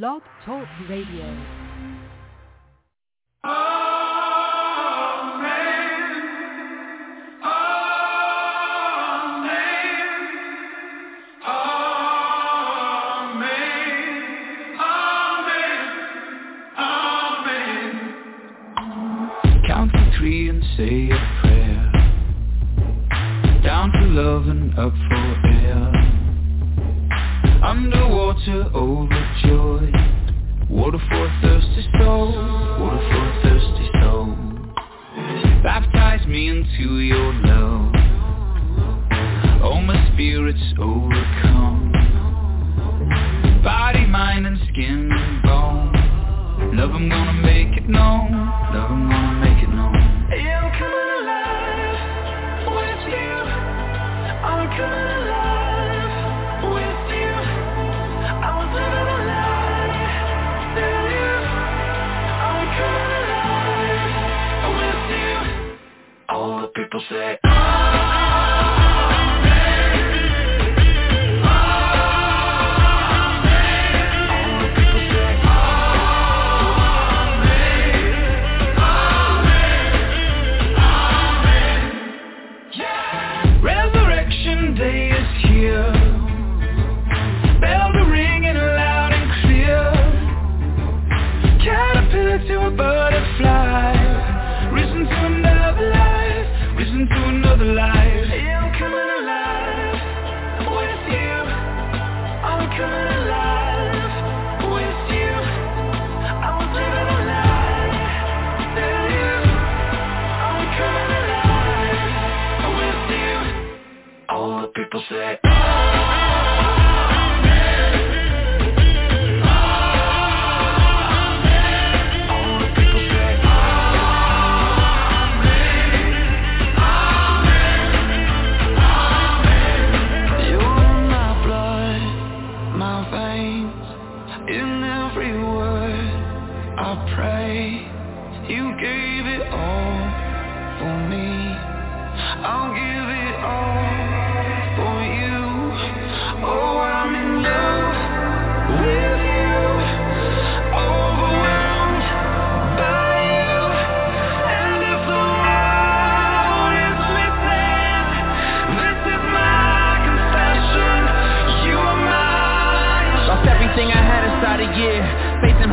Blog Talk Radio. Say a prayer. Down love and up for air. Underwater, overjoyed. Water for a thirsty soul. Water for a thirsty soul. Baptize me into your love. Oh, my spirit's overcome. Body, mind, and skin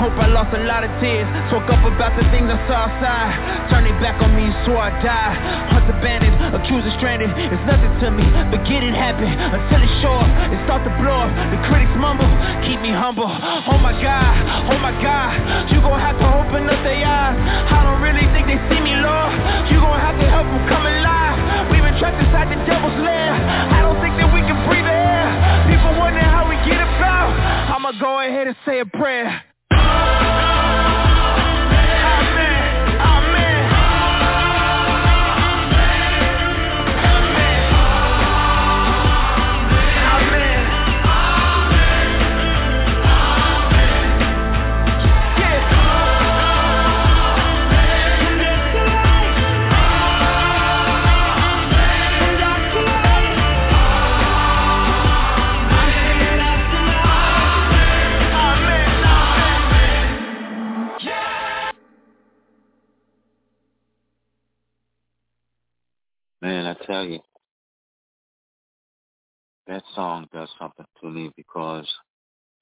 hope, I lost a lot of tears. Spoke up about the things I saw outside. Turned it back on me, swore I'd die. Hearts abandoned, accused and stranded. It's nothing to me, but get it happen Until it's sure, it start to blow up. The critics mumble, keep me humble. Oh my God, oh my God. You gon' have to open up their eyes. I don't really think they see me, Lord. You gon' have to help them come alive. We've been trapped inside the devil's lair. I don't think that we can breathe the air. People wonder how we get about. I'ma go ahead and say a prayer tell you, that song does something to me because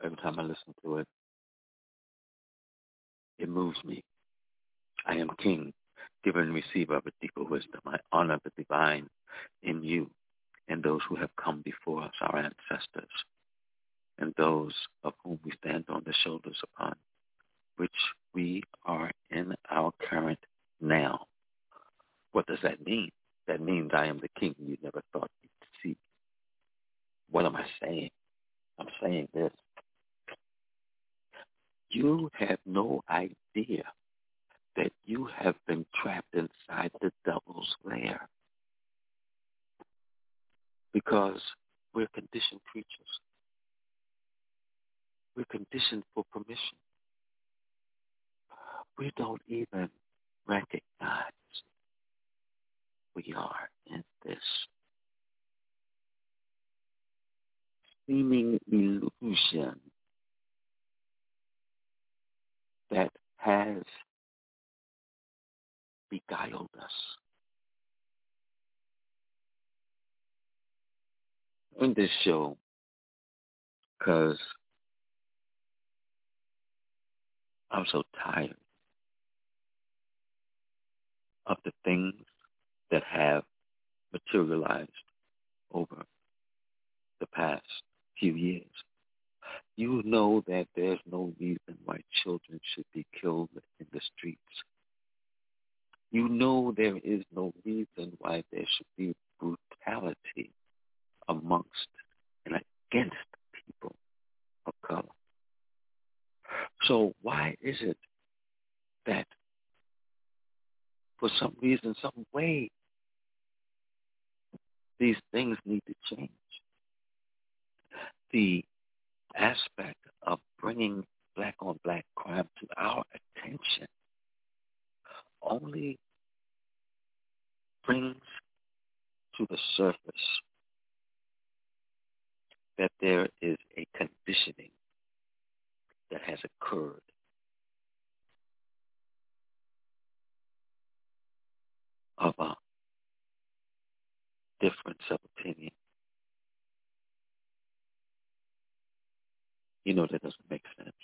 every time I listen to it, it moves me. I am king, giver and receiver of a deeper wisdom. I honor the divine in you and those who have come before us, our ancestors, and those of whom we stand on the shoulders upon which we are in our current now. What does that mean? That means I am the king you never thought you'd see. What am I saying? I'm saying this. You have no idea that you have been trapped inside the devil's lair because we're conditioned creatures. We're conditioned for permission. We don't even recognize we are in this seeming illusion that has beguiled us. In this show, because I'm so tired of the things that have materialized over the past few years. You know that there's no reason why children should be killed in the streets. You know there is no reason why there should be brutality amongst and against people of color. So why is it that for some reason, some way, these things need to change? The aspect of bringing black on black crime to our attention only brings to the surface that there is a conditioning that has occurred of a difference of opinion. You know that doesn't make sense.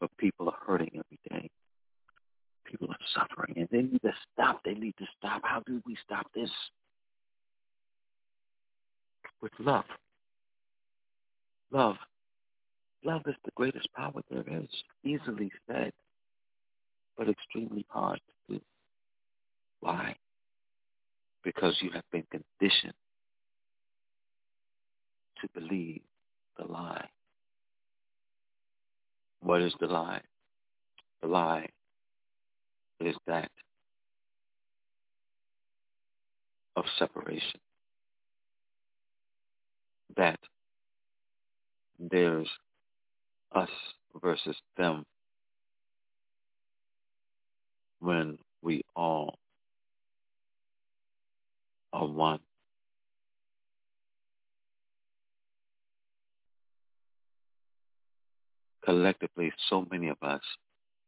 But people are hurting every day. People are suffering and they need to stop. They need to stop. How do we stop this? With love. Love. Love is the greatest power there is. Easily said, but extremely hard. Why? Because you have been conditioned to believe the lie. What is the lie? The lie is that of separation. That there's us versus them when we all are one. Collectively, so many of us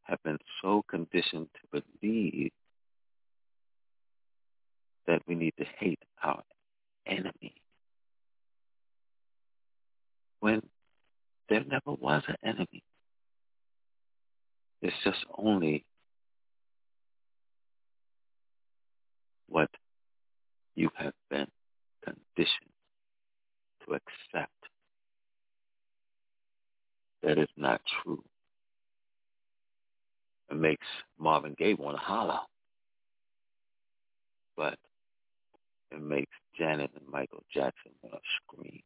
have been so conditioned to believe that we need to hate our enemy when there never was an enemy. It's just only what you have been conditioned to accept that is not true. It makes Marvin Gaye want to holler. But it makes Janet and Michael Jackson want to scream.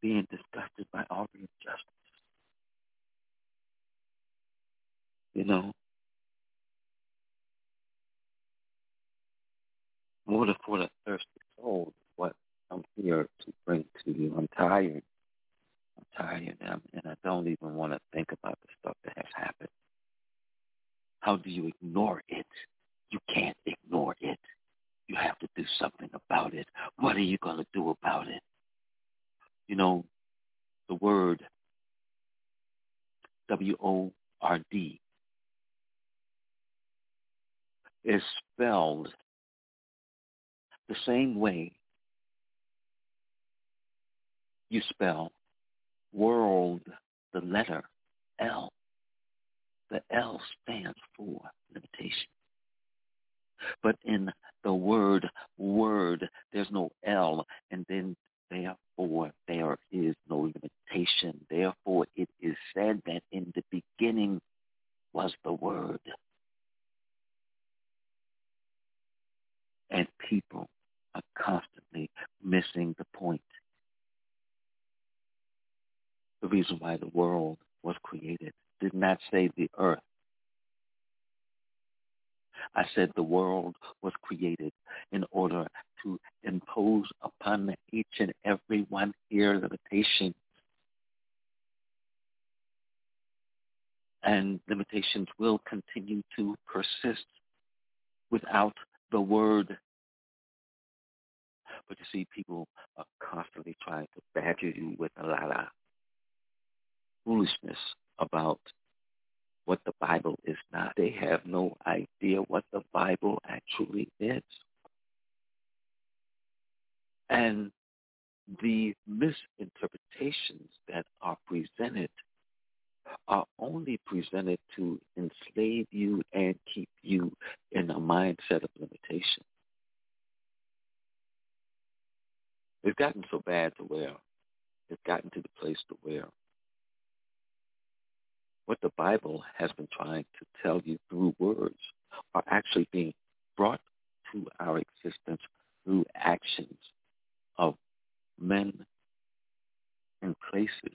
being disgusted by all the injustice. You know, water for the thirsty soul is what I'm here to bring to you. I'm tired. I'm tired, and, I and I don't even want to think about the stuff that has happened. How do you ignore it? You can't ignore it. You have to do something about it. What are you going to do about it? you know, the word W-O-R-D is spelled the same way you spell world, the letter L. The L stands for limitation. But in the word word, there's no L, and then Therefore, there is no limitation. Therefore, it is said that in the beginning was the Word. And people are constantly missing the point. The reason why the world was created did not say the earth I said the world was created in order to impose upon each and every one here limitations. And limitations will continue to persist without the word. But you see, people are constantly trying to badger you with a lot of foolishness about what the Bible is not. They have no idea what the Bible actually is. And the misinterpretations that are presented are only presented to enslave you and keep you in a mindset of limitation. It's gotten so bad to where it's gotten to the place to where what the Bible has been trying to tell you through words are actually being brought to our existence through actions of men and places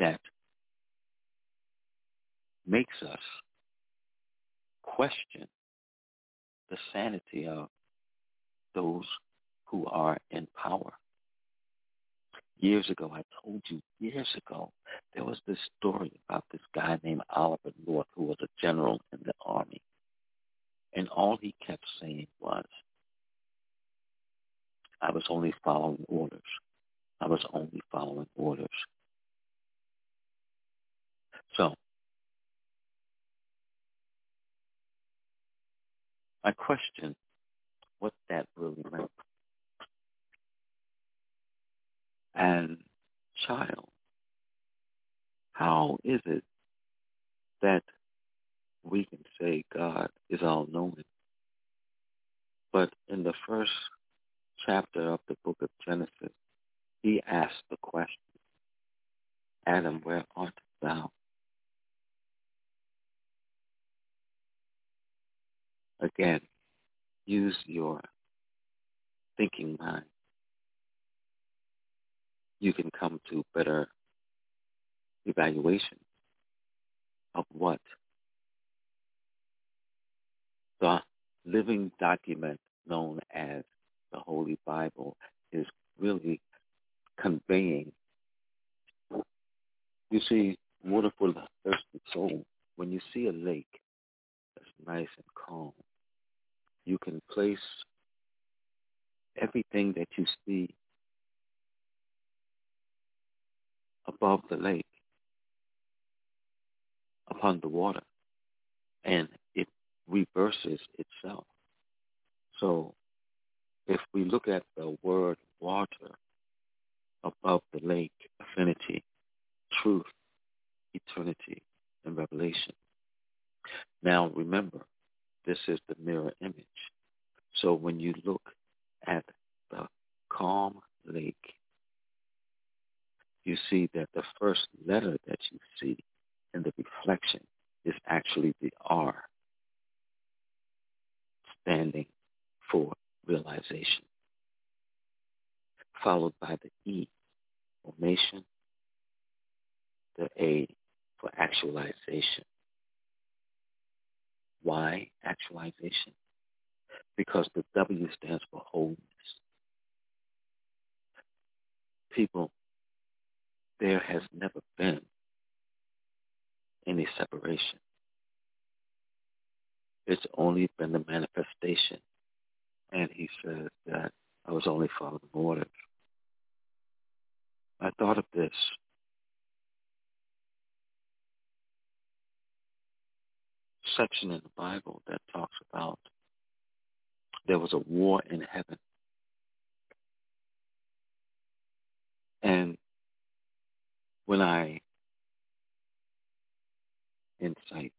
that makes us question the sanity of those who are in power years ago, I told you years ago, there was this story about this guy named Oliver North who was a general in the Army. And all he kept saying was, I was only following orders. I was only following orders. So I question what that really meant. And child. How is it that we can say God is all-knowing? But in the first chapter of the book of Genesis, he asked the question, Adam, where art thou? Again, use your thinking mind. You can come to better evaluation of what the living document known as the Holy Bible is really conveying. You see, water for the thirsty soul. When you see a lake that's nice and calm, you can place everything that you see above the lake upon the water and it reverses itself. So if we look at the word water above the lake, affinity, truth, eternity, and revelation. Now remember, this is the mirror image. So when you look at the calm lake, you see that the first letter that you see in the reflection is actually the R, standing for realization, followed by the E, formation, the A for actualization. Why actualization? Because the W stands for wholeness. People, there has never been any separation. It's only been the manifestation. And he says that I was only following orders. I thought of this section in the Bible that talks about there was a war in heaven. And when I insight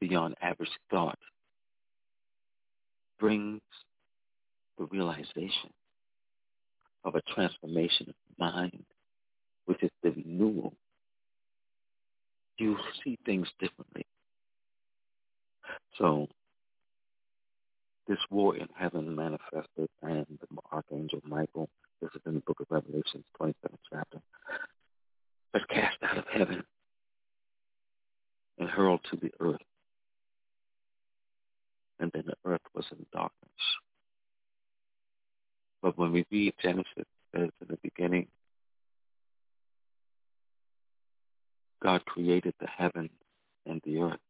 beyond average thought brings the realization of a transformation of mind, which is the renewal, you see things differently. So this war in heaven manifested and the archangel Michael, this is in the book of Revelations, 27th chapter, was cast out of heaven and hurled to the earth. And then the earth was in darkness. But when we read Genesis, says in the beginning, God created the heaven and the earth,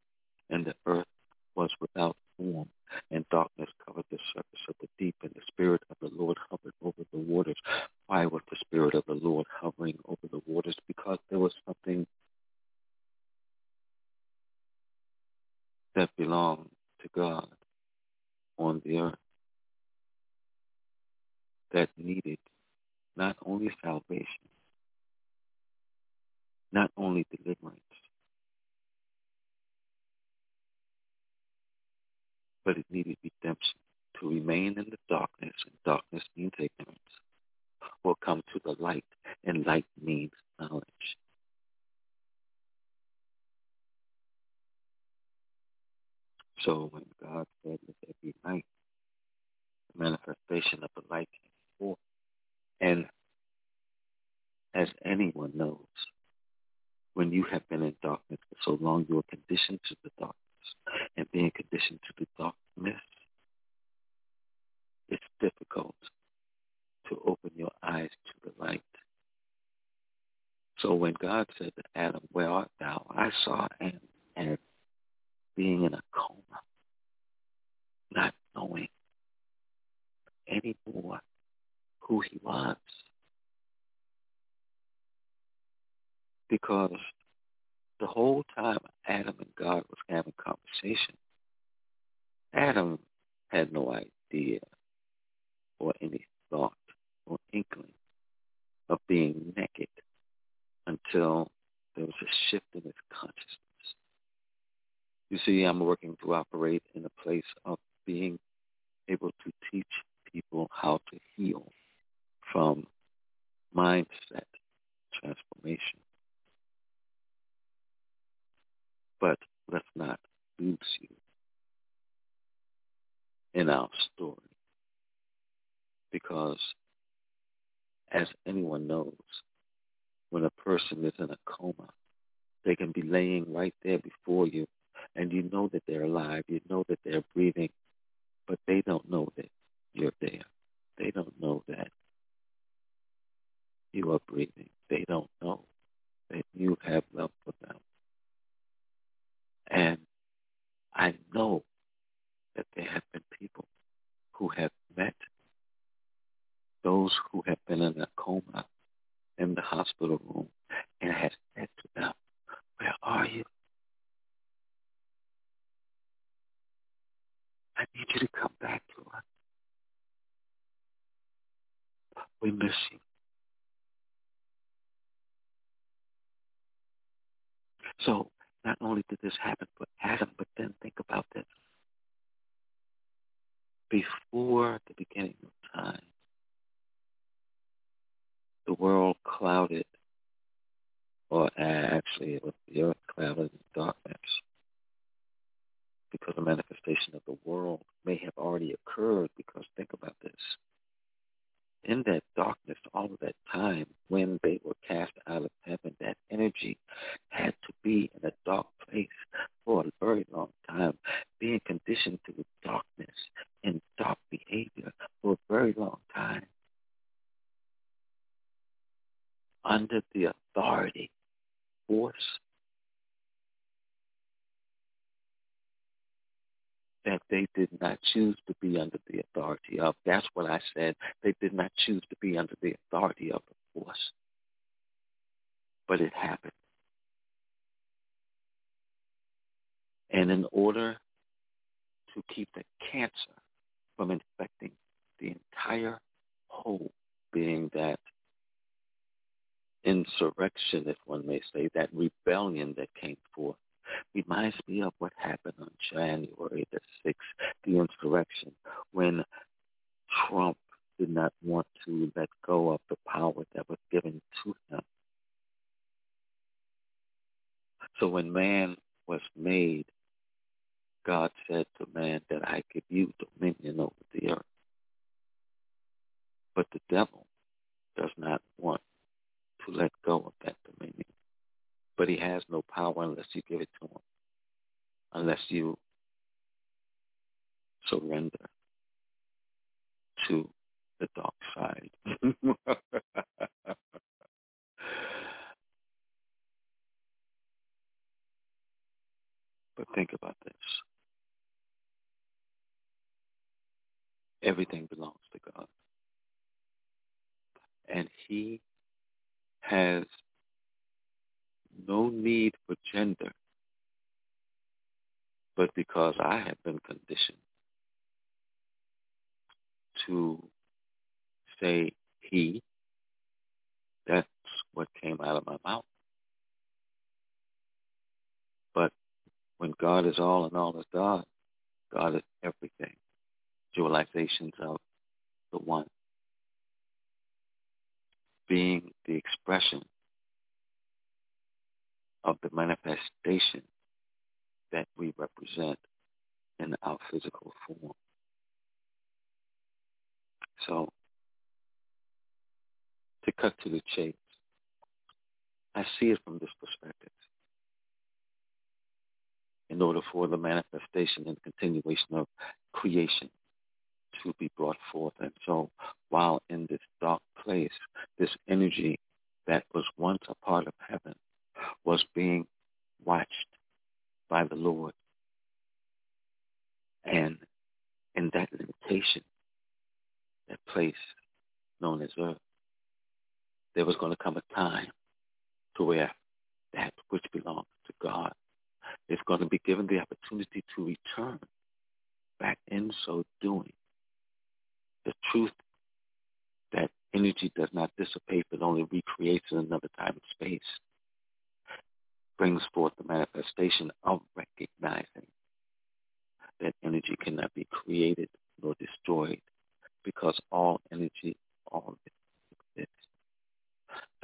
and the earth was without form, and darkness covered the surface of the deep, and the Spirit of the Lord hovered over the waters. Why was the Spirit of the Lord hovering over the waters? Because there was something that belonged to God on the earth that needed not only salvation, not only deliverance, but it needed redemption to remain in the darkness, and darkness means ignorance, will come to the light, and light means knowledge. So when God said, let be light, the manifestation of the light came forth. And as anyone knows, when you have been in darkness for so long, you are conditioned to the darkness. And being conditioned to the darkness, it's difficult to open your eyes to the light. So when God said to Adam, where art thou? I saw Adam as being in a coma, not knowing anymore who he was. Because the whole time Adam and God was having conversation, Adam had no idea or any thought or inkling of being naked until there was a shift in his consciousness. You see, I'm working to operate in a place of being able to teach people how to heal from mindset transformation. But let's not lose you in our story because as anyone knows, when a person is in a coma, they can be laying right there before you and you know that they're alive. You know that they're breathing, but they don't know that you're there. They don't know that you are breathing. They don't know that you have love for them. And I know that there have been people who have met those who have been in a coma in the hospital room and has said to them, where are you? I need you to come back to us. We miss you. So not only did this happen for Adam, but then think about this. Before the beginning of time, the world clouded, or actually it was the earth clouded in darkness because the manifestation of the world may have already occurred because think about this. In that darkness, all of that time when they were cast out of heaven, that energy had to be in a dark place for a very long time, being conditioned to the darkness and dark behavior for a very long time. Under the authority, force, that they did not choose to be under the authority of. That's what I said. They did not choose to be under the authority of the force. But it happened. And in order to keep the cancer from infecting the entire whole, being that insurrection, if one may say, that rebellion that came forth, reminds me of what happened on January the 6th, the insurrection, when Trump did not want to let go of the power that was given to him. So when man was made, God said to man that I give you dominion over the earth. But the devil does not want to let go of that dominion. But he has no power unless you give it to him, unless you surrender to the dark side. but think about this. Everything belongs to God. And he has no need for gender, but because I have been conditioned to say he, that's what came out of my mouth. But when God is all and all is God, God is everything. Dualizations of the one being the expression of the manifestation that we represent in our physical form. So, to cut to the chase, I see it from this perspective. In order for the manifestation and continuation of creation to be brought forth. And so while in this dark place, this energy that was once a part of heaven was being watched by the Lord. And in that limitation, that place known as earth, there was going to come a time to where that which belongs to God is going to be given the opportunity to return back in so doing. The truth that Energy does not dissipate but only recreates in another time and space. Brings forth the manifestation of recognizing that energy cannot be created nor destroyed because all energy, all exists.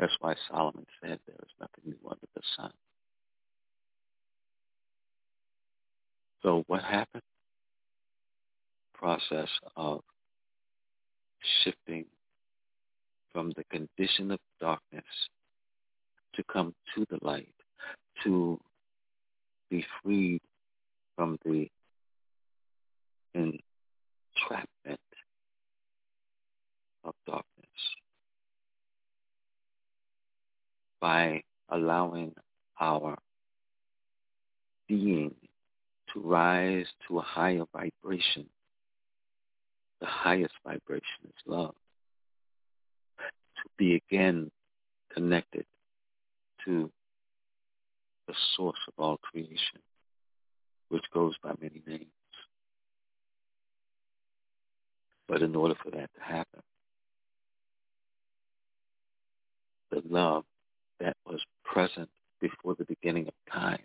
That's why Solomon said there is nothing new under the sun. So what happened? Process of shifting from the condition of darkness to come to the light, to be freed from the entrapment of darkness by allowing our being to rise to a higher vibration. The highest vibration is love. To be again connected to the source of all creation, which goes by many names. But in order for that to happen, the love that was present before the beginning of time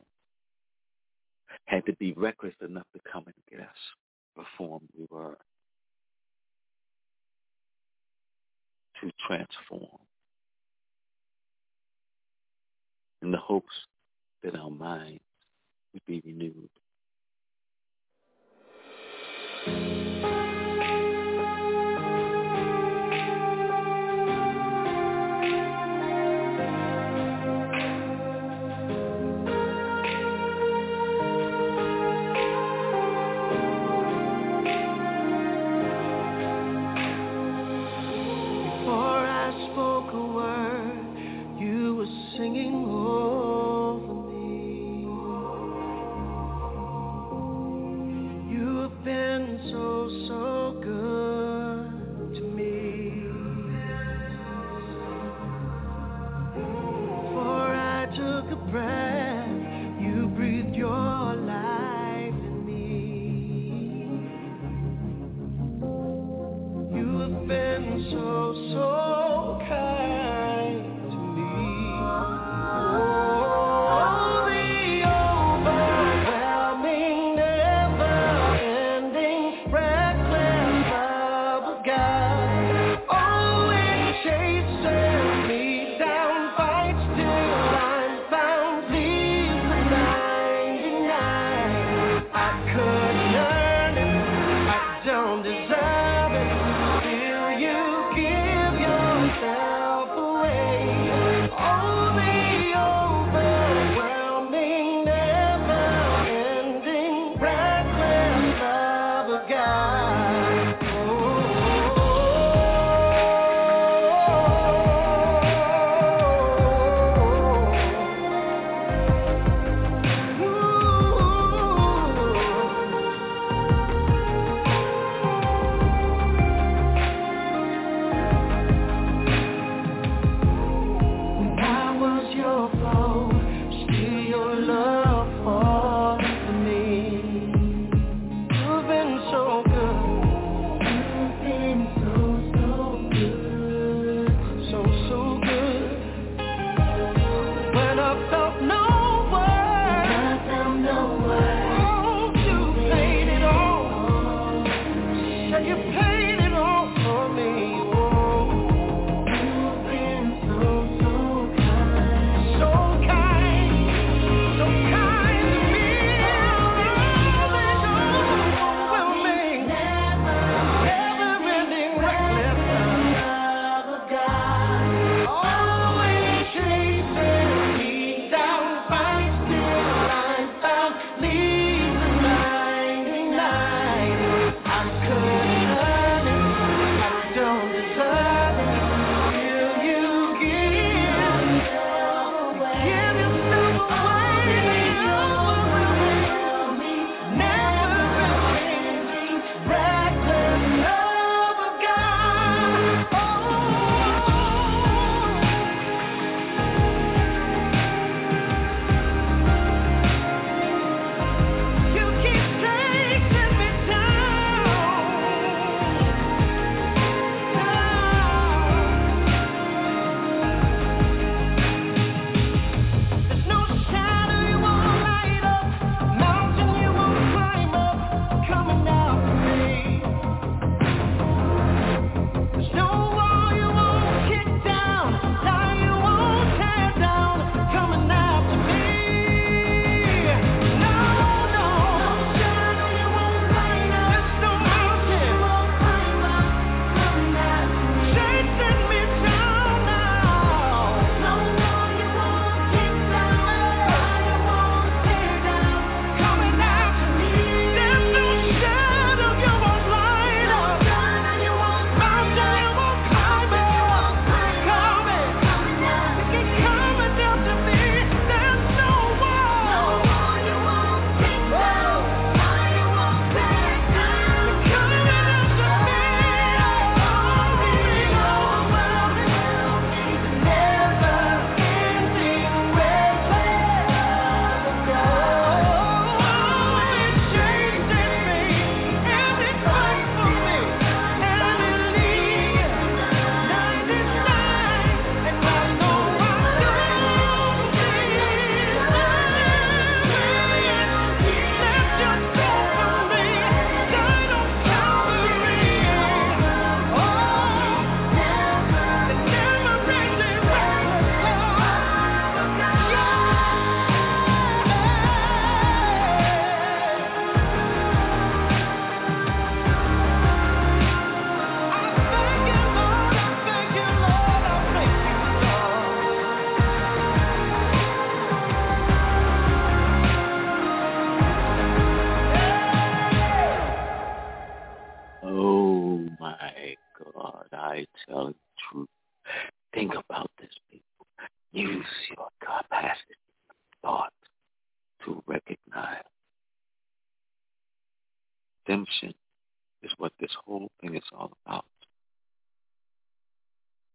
had to be reckless enough to come and get us the form we were to transform in the hopes that our minds would be renewed.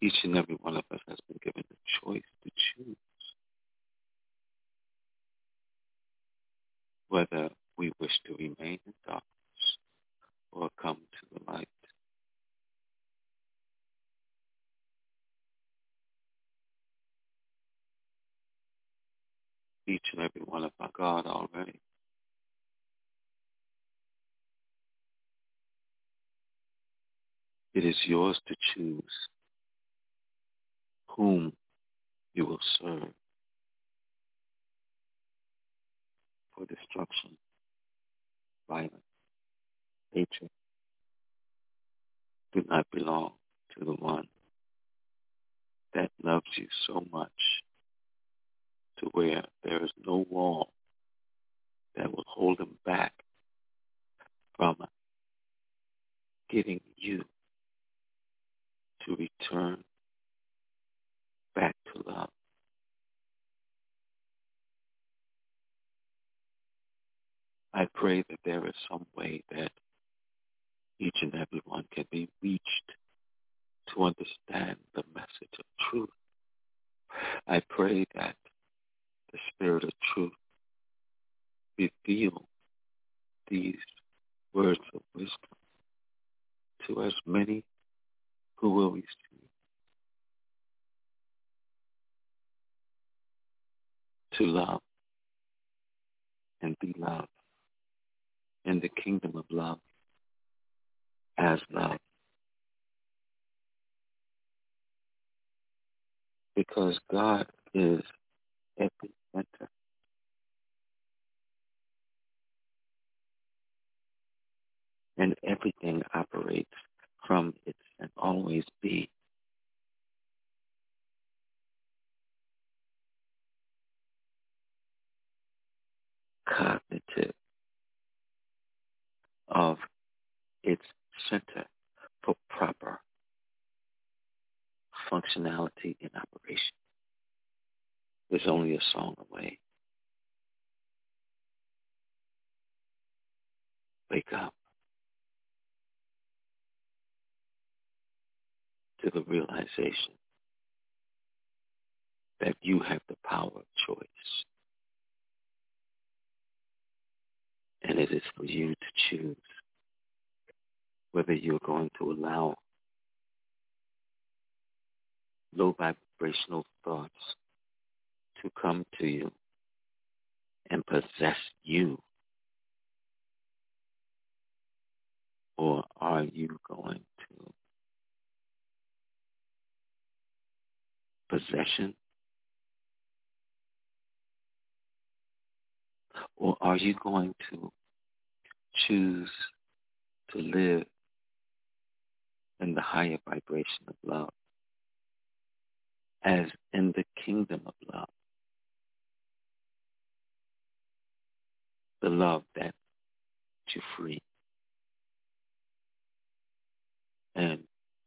Each and every one of us has been given the choice to choose whether we wish to remain in darkness or come to the light. Each and every one of our God already. It is yours to choose whom you will serve for destruction, violence, hatred. Do not belong to the one that loves you so much to where there is no wall that will hold him back from getting you to return back to love. I pray that there is some way that each and every one can be reached to understand the message of truth. I pray that the Spirit of truth reveal these words of wisdom to as many who will receive. To love and be loved in the kingdom of love as love. Because God is center. And everything operates from its and always be cognitive of its center for proper functionality and operation. There's only a song away. Wake up to the realization that you have the power of choice. And it is for you to choose whether you're going to allow low vibrational thoughts to come to you and possess you? Or are you going to possession? Or are you going to choose to live in the higher vibration of love, as in the kingdom of love. The love that you free and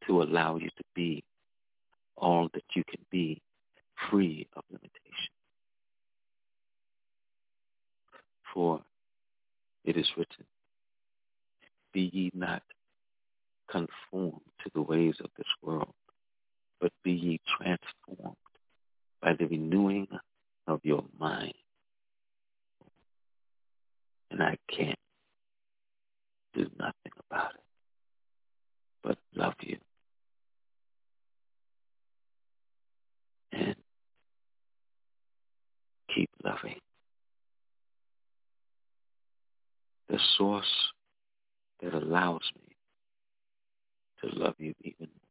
to allow you to be all that you can be free of limitation. For it is written, be ye not conformed to the ways of this world, but be ye transformed by the renewing of your mind. And I can't do nothing about it but love you and keep loving. The source that allows me to love you even Old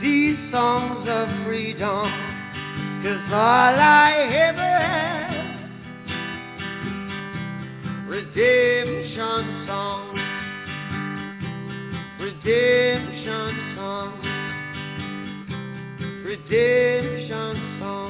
These songs of freedom Cause all I ever had Redemption songs Redemption songs Redemption songs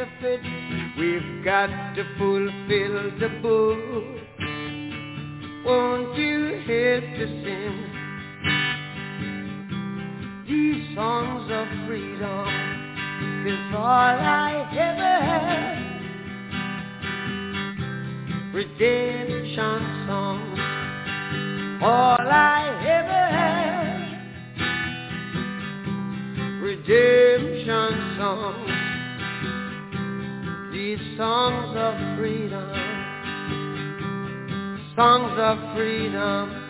of it. We've got to fulfill the book. Won't you help to sing these songs of freedom? Cause all I ever had, redemption songs. All I ever had, redemption songs songs of freedom, songs of freedom.